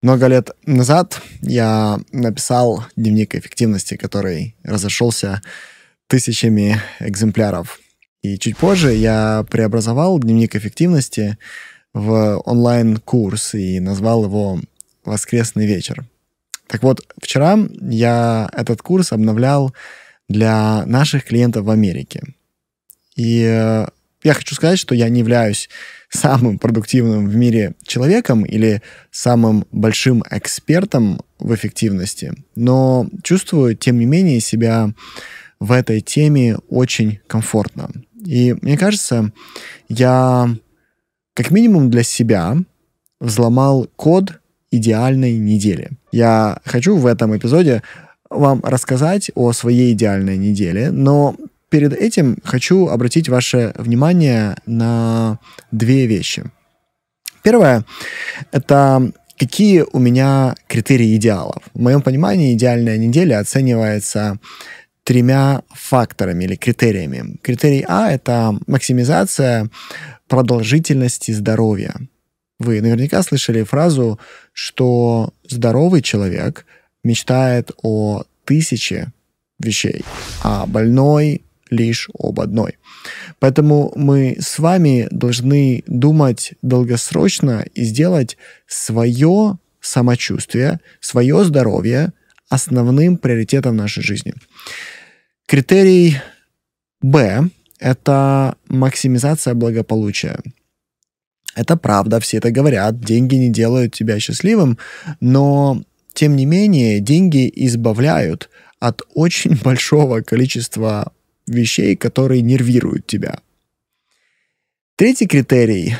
Много лет назад я написал дневник эффективности, который разошелся тысячами экземпляров. И чуть позже я преобразовал дневник эффективности в онлайн-курс и назвал его «Воскресный вечер». Так вот, вчера я этот курс обновлял для наших клиентов в Америке. И э, я хочу сказать, что я не являюсь самым продуктивным в мире человеком или самым большим экспертом в эффективности, но чувствую, тем не менее, себя в этой теме очень комфортно. И мне кажется, я как минимум для себя взломал код идеальной недели. Я хочу в этом эпизоде вам рассказать о своей идеальной неделе, но перед этим хочу обратить ваше внимание на две вещи. Первое — это какие у меня критерии идеалов. В моем понимании идеальная неделя оценивается тремя факторами или критериями. Критерий А — это максимизация продолжительности здоровья. Вы наверняка слышали фразу, что здоровый человек мечтает о тысяче вещей, а больной лишь об одной. Поэтому мы с вами должны думать долгосрочно и сделать свое самочувствие, свое здоровье основным приоритетом нашей жизни. Критерий Б – это максимизация благополучия. Это правда, все это говорят, деньги не делают тебя счастливым, но тем не менее деньги избавляют от очень большого количества вещей, которые нервируют тебя. Третий критерий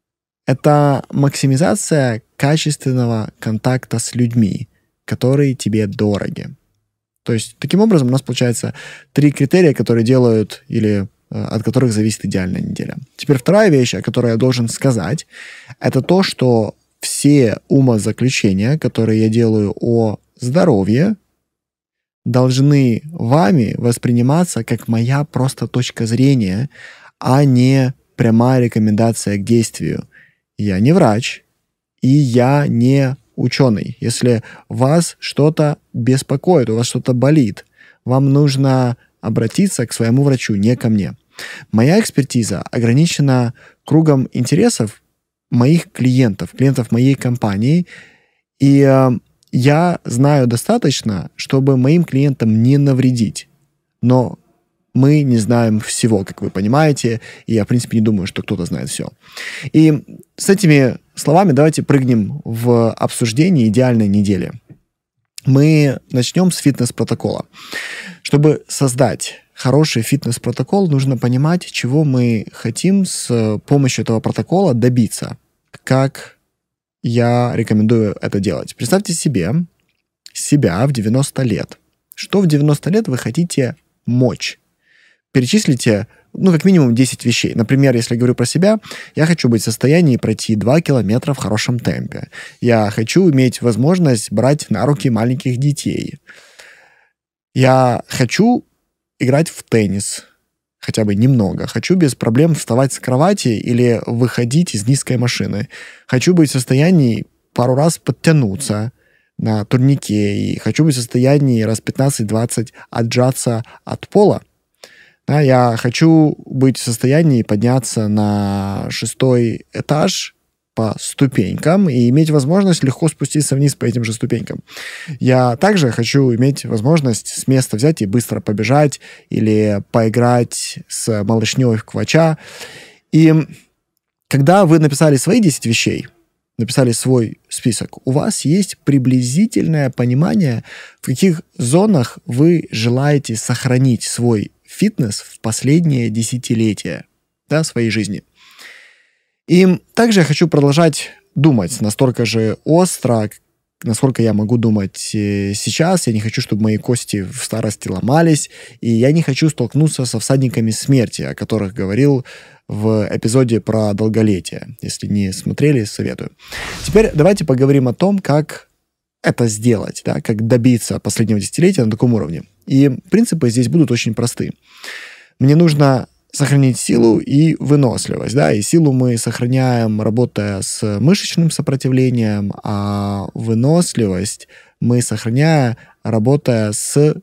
— это максимизация качественного контакта с людьми, которые тебе дороги. То есть, таким образом, у нас получается три критерия, которые делают или э, от которых зависит идеальная неделя. Теперь вторая вещь, о которой я должен сказать, это то, что все умозаключения, которые я делаю о здоровье, должны вами восприниматься как моя просто точка зрения, а не прямая рекомендация к действию. Я не врач, и я не ученый. Если вас что-то беспокоит, у вас что-то болит, вам нужно обратиться к своему врачу, не ко мне. Моя экспертиза ограничена кругом интересов моих клиентов, клиентов моей компании, и э, я знаю достаточно, чтобы моим клиентам не навредить. Но мы не знаем всего, как вы понимаете, и я, в принципе, не думаю, что кто-то знает все. И с этими словами давайте прыгнем в обсуждение идеальной недели. Мы начнем с фитнес-протокола. Чтобы создать хороший фитнес-протокол, нужно понимать, чего мы хотим с помощью этого протокола добиться. Как я рекомендую это делать. Представьте себе себя в 90 лет. Что в 90 лет вы хотите мочь? Перечислите, ну, как минимум 10 вещей. Например, если я говорю про себя, я хочу быть в состоянии пройти 2 километра в хорошем темпе. Я хочу иметь возможность брать на руки маленьких детей. Я хочу играть в теннис хотя бы немного. Хочу без проблем вставать с кровати или выходить из низкой машины. Хочу быть в состоянии пару раз подтянуться на турнике и хочу быть в состоянии раз 15-20 отжаться от пола. Да, я хочу быть в состоянии подняться на шестой этаж по ступенькам и иметь возможность легко спуститься вниз по этим же ступенькам. Я также хочу иметь возможность с места взять и быстро побежать или поиграть с малышней в квача. И когда вы написали свои 10 вещей, написали свой список, у вас есть приблизительное понимание, в каких зонах вы желаете сохранить свой фитнес в последние десятилетия да, своей жизни – и также я хочу продолжать думать настолько же остро, насколько я могу думать э, сейчас. Я не хочу, чтобы мои кости в старости ломались, и я не хочу столкнуться со всадниками смерти, о которых говорил в эпизоде про долголетие. Если не смотрели, советую. Теперь давайте поговорим о том, как это сделать, да, как добиться последнего десятилетия на таком уровне. И принципы здесь будут очень просты. Мне нужно сохранить силу и выносливость, да, и силу мы сохраняем, работая с мышечным сопротивлением, а выносливость мы сохраняем, работая с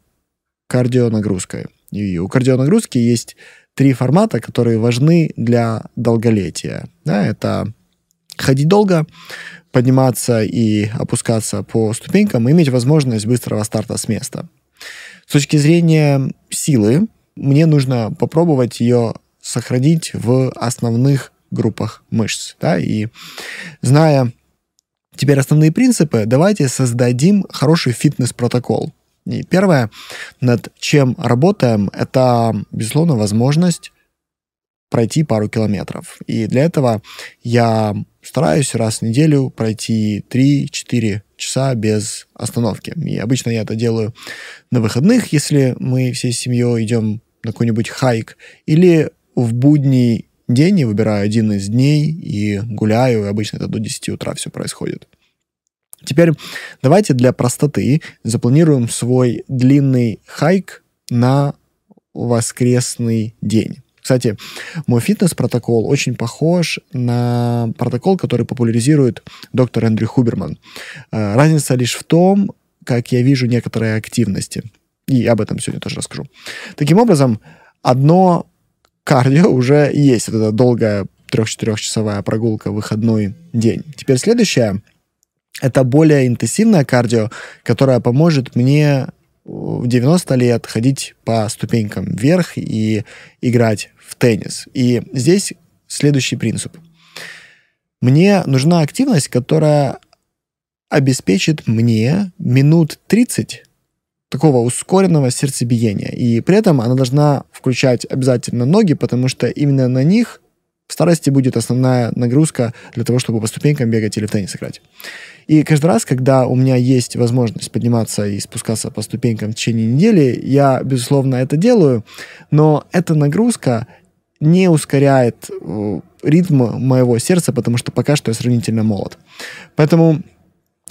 кардионагрузкой. И у кардионагрузки есть три формата, которые важны для долголетия. Да, это ходить долго, подниматься и опускаться по ступенькам, иметь возможность быстрого старта с места. С точки зрения силы, мне нужно попробовать ее сохранить в основных группах мышц. Да? И зная теперь основные принципы, давайте создадим хороший фитнес-протокол. И первое, над чем работаем, это, безусловно, возможность пройти пару километров. И для этого я стараюсь раз в неделю пройти 3-4 часа без остановки. И обычно я это делаю на выходных, если мы всей семьей идем на какой-нибудь хайк, или в будний день я выбираю один из дней и гуляю, и обычно это до 10 утра все происходит. Теперь давайте для простоты запланируем свой длинный хайк на воскресный день. Кстати, мой фитнес-протокол очень похож на протокол, который популяризирует доктор Эндрю Хуберман. Э, разница лишь в том, как я вижу некоторые активности. И об этом сегодня тоже расскажу. Таким образом, одно кардио уже есть. Вот эта долгая трех-четырехчасовая прогулка выходной день. Теперь следующее — это более интенсивное кардио, которое поможет мне в 90 лет ходить по ступенькам вверх и играть в теннис. И здесь следующий принцип. Мне нужна активность, которая обеспечит мне минут 30 такого ускоренного сердцебиения. И при этом она должна включать обязательно ноги, потому что именно на них в старости будет основная нагрузка для того, чтобы по ступенькам бегать или в теннис играть. И каждый раз, когда у меня есть возможность подниматься и спускаться по ступенькам в течение недели, я, безусловно, это делаю, но эта нагрузка не ускоряет э, ритм моего сердца, потому что пока что я сравнительно молод. Поэтому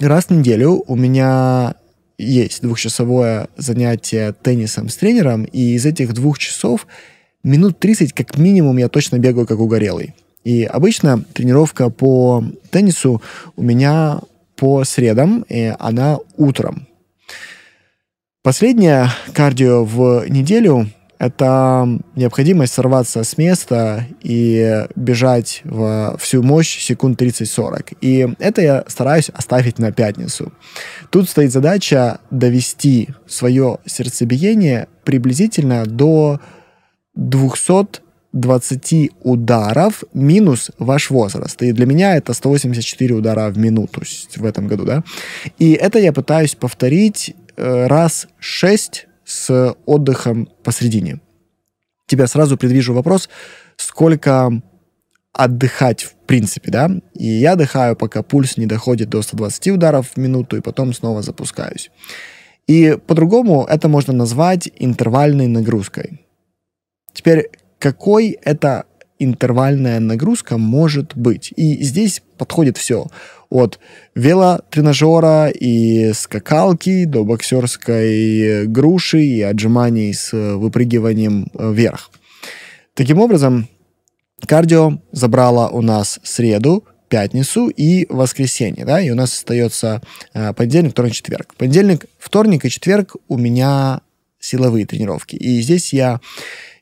раз в неделю у меня есть двухчасовое занятие теннисом с тренером, и из этих двух часов минут 30 как минимум я точно бегаю как угорелый. И обычно тренировка по теннису у меня по средам, и она утром. Последнее кардио в неделю это необходимость сорваться с места и бежать в всю мощь секунд 30-40. И это я стараюсь оставить на пятницу. Тут стоит задача довести свое сердцебиение приблизительно до 220 ударов минус ваш возраст. И для меня это 184 удара в минуту в этом году, да. И это я пытаюсь повторить э, раз 6 с отдыхом посредине. Тебя сразу предвижу вопрос, сколько отдыхать в принципе, да? И я отдыхаю, пока пульс не доходит до 120 ударов в минуту, и потом снова запускаюсь. И по-другому это можно назвать интервальной нагрузкой. Теперь, какой это интервальная нагрузка может быть? И здесь подходит все от велотренажера и скакалки до боксерской груши и отжиманий с выпрыгиванием вверх. Таким образом, кардио забрало у нас среду, пятницу и воскресенье, да, и у нас остается э, понедельник, вторник, четверг. Понедельник, вторник и четверг у меня силовые тренировки. И здесь я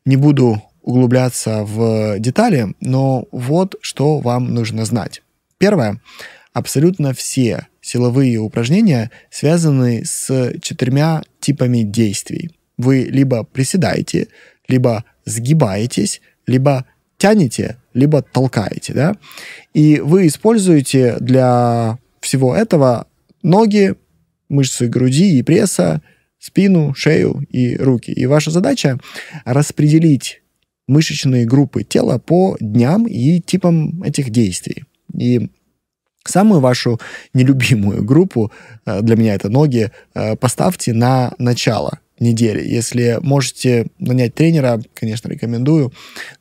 не буду углубляться в детали, но вот что вам нужно знать. Первое абсолютно все силовые упражнения связаны с четырьмя типами действий. Вы либо приседаете, либо сгибаетесь, либо тянете, либо толкаете, да? И вы используете для всего этого ноги, мышцы груди и пресса, спину, шею и руки. И ваша задача распределить мышечные группы тела по дням и типам этих действий. И Самую вашу нелюбимую группу, э, для меня это ноги, э, поставьте на начало недели. Если можете нанять тренера, конечно, рекомендую,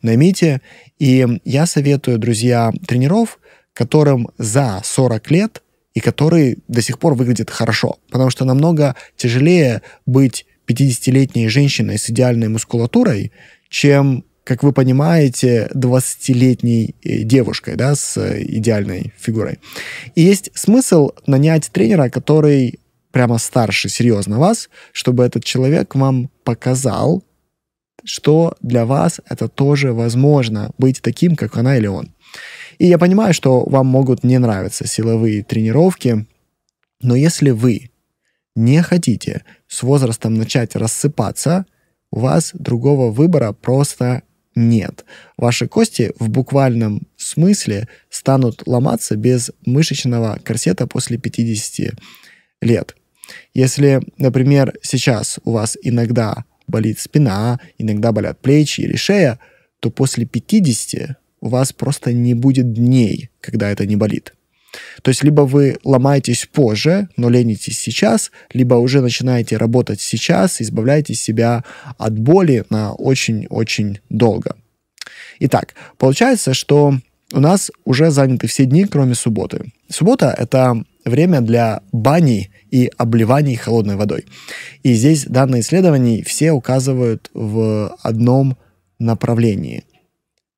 наймите. И я советую, друзья, тренеров, которым за 40 лет и которые до сих пор выглядят хорошо. Потому что намного тяжелее быть 50-летней женщиной с идеальной мускулатурой, чем как вы понимаете, 20-летней э, девушкой, да, с идеальной фигурой. И есть смысл нанять тренера, который прямо старше, серьезно вас, чтобы этот человек вам показал, что для вас это тоже возможно быть таким, как она или он. И я понимаю, что вам могут не нравиться силовые тренировки, но если вы не хотите с возрастом начать рассыпаться, у вас другого выбора просто нет. Ваши кости в буквальном смысле станут ломаться без мышечного корсета после 50 лет. Если, например, сейчас у вас иногда болит спина, иногда болят плечи или шея, то после 50 у вас просто не будет дней, когда это не болит. То есть либо вы ломаетесь позже, но ленитесь сейчас, либо уже начинаете работать сейчас, избавляете себя от боли на очень-очень долго. Итак, получается, что у нас уже заняты все дни, кроме субботы. Суббота — это время для бани и обливаний холодной водой. И здесь данные исследований все указывают в одном направлении.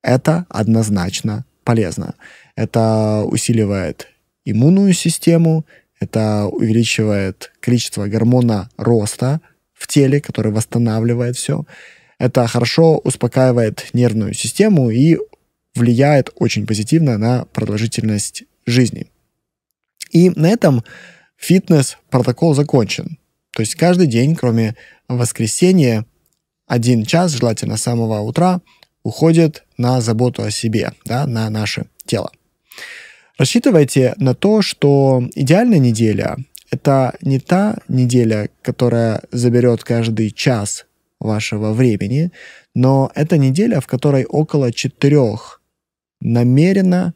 Это однозначно полезно. Это усиливает иммунную систему, это увеличивает количество гормона роста в теле, который восстанавливает все. Это хорошо успокаивает нервную систему и влияет очень позитивно на продолжительность жизни. И на этом фитнес-протокол закончен. То есть каждый день, кроме воскресенья, один час, желательно с самого утра, уходит на заботу о себе, да, на наше тело. Рассчитывайте на то, что идеальная неделя — это не та неделя, которая заберет каждый час вашего времени, но это неделя, в которой около четырех намеренно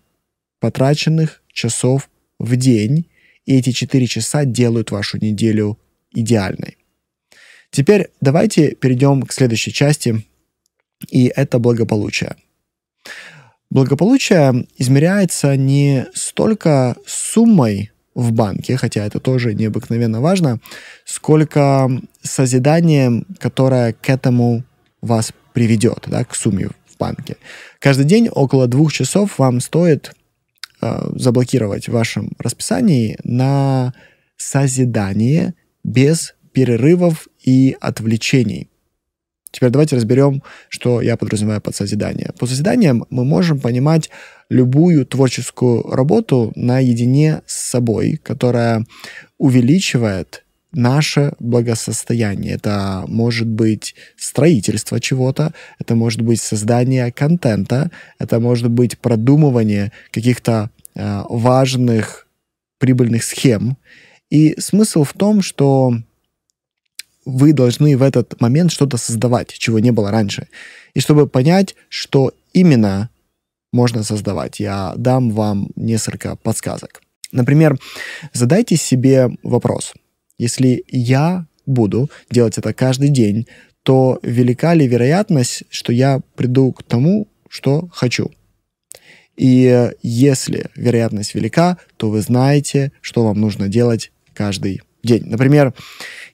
потраченных часов в день, и эти четыре часа делают вашу неделю идеальной. Теперь давайте перейдем к следующей части, и это благополучие. Благополучие измеряется не столько суммой в банке, хотя это тоже необыкновенно важно, сколько созиданием, которое к этому вас приведет, да, к сумме в банке. Каждый день около двух часов вам стоит э, заблокировать в вашем расписании на созидание без перерывов и отвлечений. Теперь давайте разберем, что я подразумеваю под созидание. Под созиданием мы можем понимать любую творческую работу наедине с собой, которая увеличивает наше благосостояние. Это может быть строительство чего-то, это может быть создание контента, это может быть продумывание каких-то э, важных прибыльных схем. И смысл в том, что вы должны в этот момент что-то создавать, чего не было раньше. И чтобы понять, что именно можно создавать, я дам вам несколько подсказок. Например, задайте себе вопрос. Если я буду делать это каждый день, то велика ли вероятность, что я приду к тому, что хочу? И если вероятность велика, то вы знаете, что вам нужно делать каждый день. Например,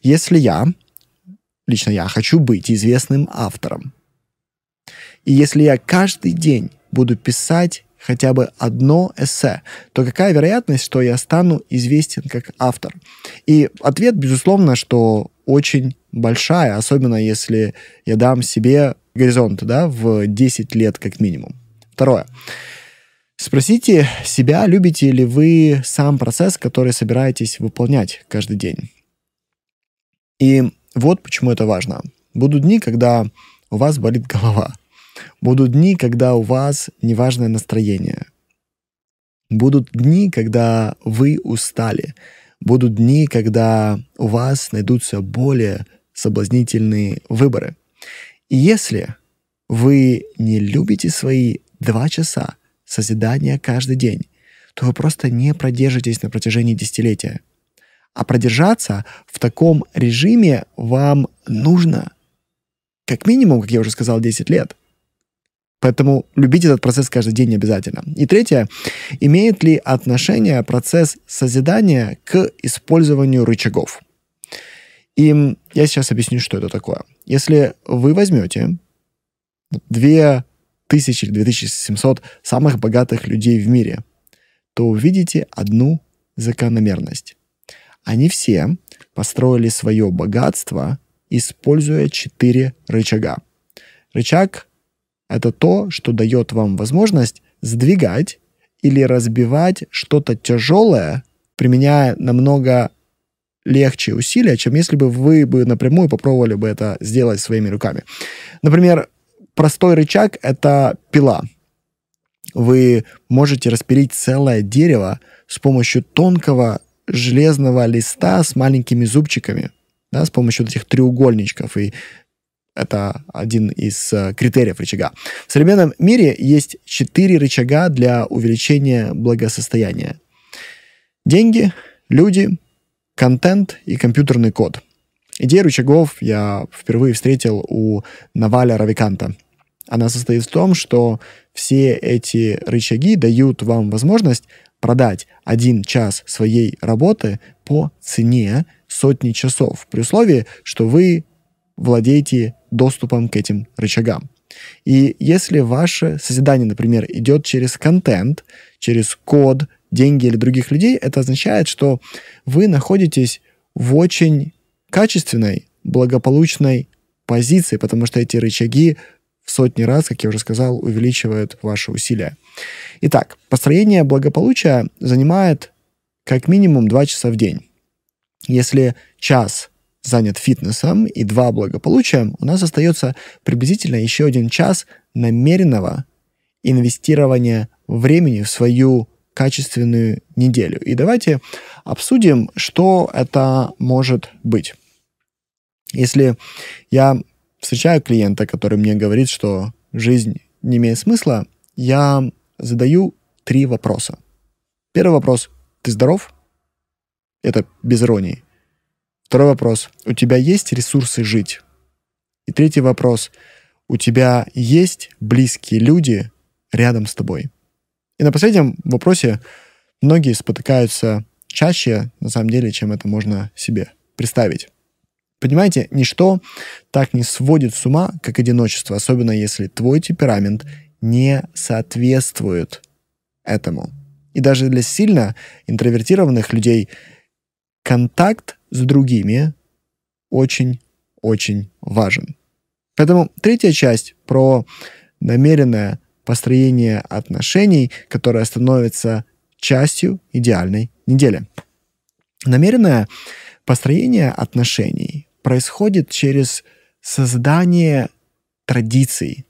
если я, лично я, хочу быть известным автором, и если я каждый день буду писать хотя бы одно эссе, то какая вероятность, что я стану известен как автор? И ответ, безусловно, что очень большая, особенно если я дам себе горизонт да, в 10 лет как минимум. Второе. Спросите себя, любите ли вы сам процесс, который собираетесь выполнять каждый день. И вот почему это важно. Будут дни, когда у вас болит голова. Будут дни, когда у вас неважное настроение. Будут дни, когда вы устали. Будут дни, когда у вас найдутся более соблазнительные выборы. И если вы не любите свои два часа созидания каждый день, то вы просто не продержитесь на протяжении десятилетия. А продержаться в таком режиме вам нужно как минимум, как я уже сказал, 10 лет. Поэтому любить этот процесс каждый день обязательно. И третье, имеет ли отношение процесс созидания к использованию рычагов? И я сейчас объясню, что это такое. Если вы возьмете 2000 или 2700 самых богатых людей в мире, то увидите одну закономерность. Они все построили свое богатство, используя четыре рычага. Рычаг — это то, что дает вам возможность сдвигать или разбивать что-то тяжелое, применяя намного легче усилия, чем если бы вы бы напрямую попробовали бы это сделать своими руками. Например, простой рычаг — это пила. Вы можете распилить целое дерево с помощью тонкого железного листа с маленькими зубчиками, да, с помощью этих треугольничков. И это один из э, критериев рычага. В современном мире есть четыре рычага для увеличения благосостояния. Деньги, люди, контент и компьютерный код. Идея рычагов я впервые встретил у Наваля Равиканта. Она состоит в том, что все эти рычаги дают вам возможность продать один час своей работы по цене сотни часов, при условии, что вы владеете доступом к этим рычагам. И если ваше созидание, например, идет через контент, через код, деньги или других людей, это означает, что вы находитесь в очень качественной, благополучной позиции, потому что эти рычаги в сотни раз, как я уже сказал, увеличивают ваши усилия. Итак, построение благополучия занимает как минимум 2 часа в день. Если час занят фитнесом и два благополучием, у нас остается приблизительно еще один час намеренного инвестирования времени в свою качественную неделю. И давайте обсудим, что это может быть. Если я встречаю клиента, который мне говорит, что жизнь не имеет смысла, я задаю три вопроса. Первый вопрос – ты здоров? Это без иронии. Второй вопрос – у тебя есть ресурсы жить? И третий вопрос – у тебя есть близкие люди рядом с тобой? И на последнем вопросе многие спотыкаются чаще, на самом деле, чем это можно себе представить. Понимаете, ничто так не сводит с ума, как одиночество, особенно если твой темперамент не соответствует этому. И даже для сильно интровертированных людей контакт с другими очень-очень важен. Поэтому третья часть про намеренное построение отношений, которое становится частью идеальной недели. Намеренное построение отношений происходит через создание традиций,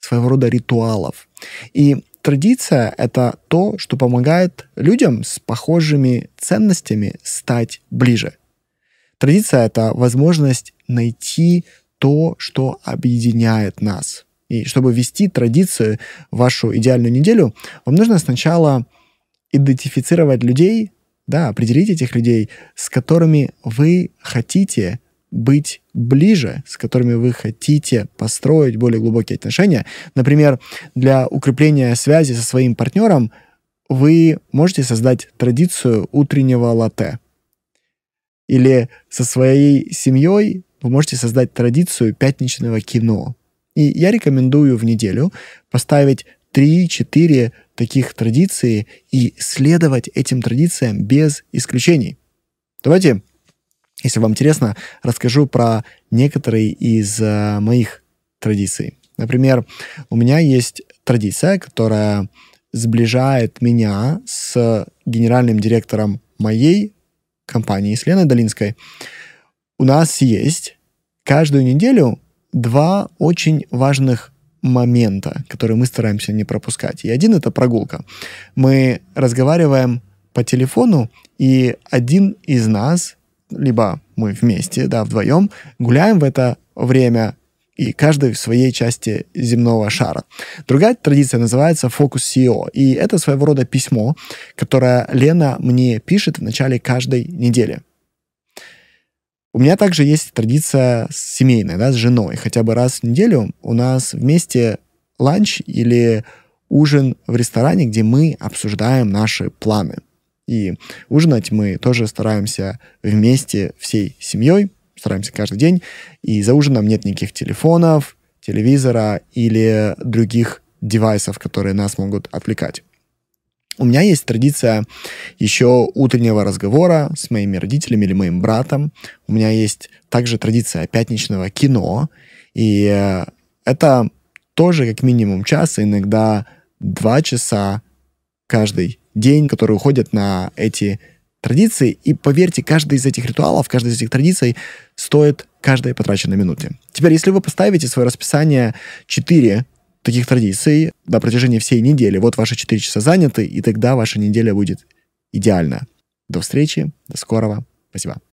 своего рода ритуалов. И традиция — это то, что помогает людям с похожими ценностями стать ближе. Традиция — это возможность найти то, что объединяет нас — и чтобы ввести традицию в вашу идеальную неделю, вам нужно сначала идентифицировать людей, да, определить этих людей, с которыми вы хотите быть ближе, с которыми вы хотите построить более глубокие отношения. Например, для укрепления связи со своим партнером вы можете создать традицию утреннего латте. Или со своей семьей вы можете создать традицию пятничного кино. И я рекомендую в неделю поставить 3-4 таких традиции и следовать этим традициям без исключений. Давайте, если вам интересно, расскажу про некоторые из э, моих традиций. Например, у меня есть традиция, которая сближает меня с генеральным директором моей компании, с Леной Долинской. У нас есть каждую неделю два очень важных момента, которые мы стараемся не пропускать. И один — это прогулка. Мы разговариваем по телефону, и один из нас, либо мы вместе, да, вдвоем, гуляем в это время и каждый в своей части земного шара. Другая традиция называется фокус SEO, и это своего рода письмо, которое Лена мне пишет в начале каждой недели. У меня также есть традиция семейная, да, с женой. Хотя бы раз в неделю у нас вместе ланч или ужин в ресторане, где мы обсуждаем наши планы. И ужинать мы тоже стараемся вместе всей семьей, стараемся каждый день. И за ужином нет никаких телефонов, телевизора или других девайсов, которые нас могут отвлекать. У меня есть традиция еще утреннего разговора с моими родителями или моим братом. У меня есть также традиция пятничного кино. И э, это тоже как минимум час, иногда два часа каждый день, которые уходят на эти традиции. И поверьте, каждый из этих ритуалов, каждая из этих традиций стоит каждая потраченной минуте. Теперь, если вы поставите свое расписание 4 таких традиций на протяжении всей недели, вот ваши 4 часа заняты, и тогда ваша неделя будет идеальна. До встречи, до скорого. Спасибо.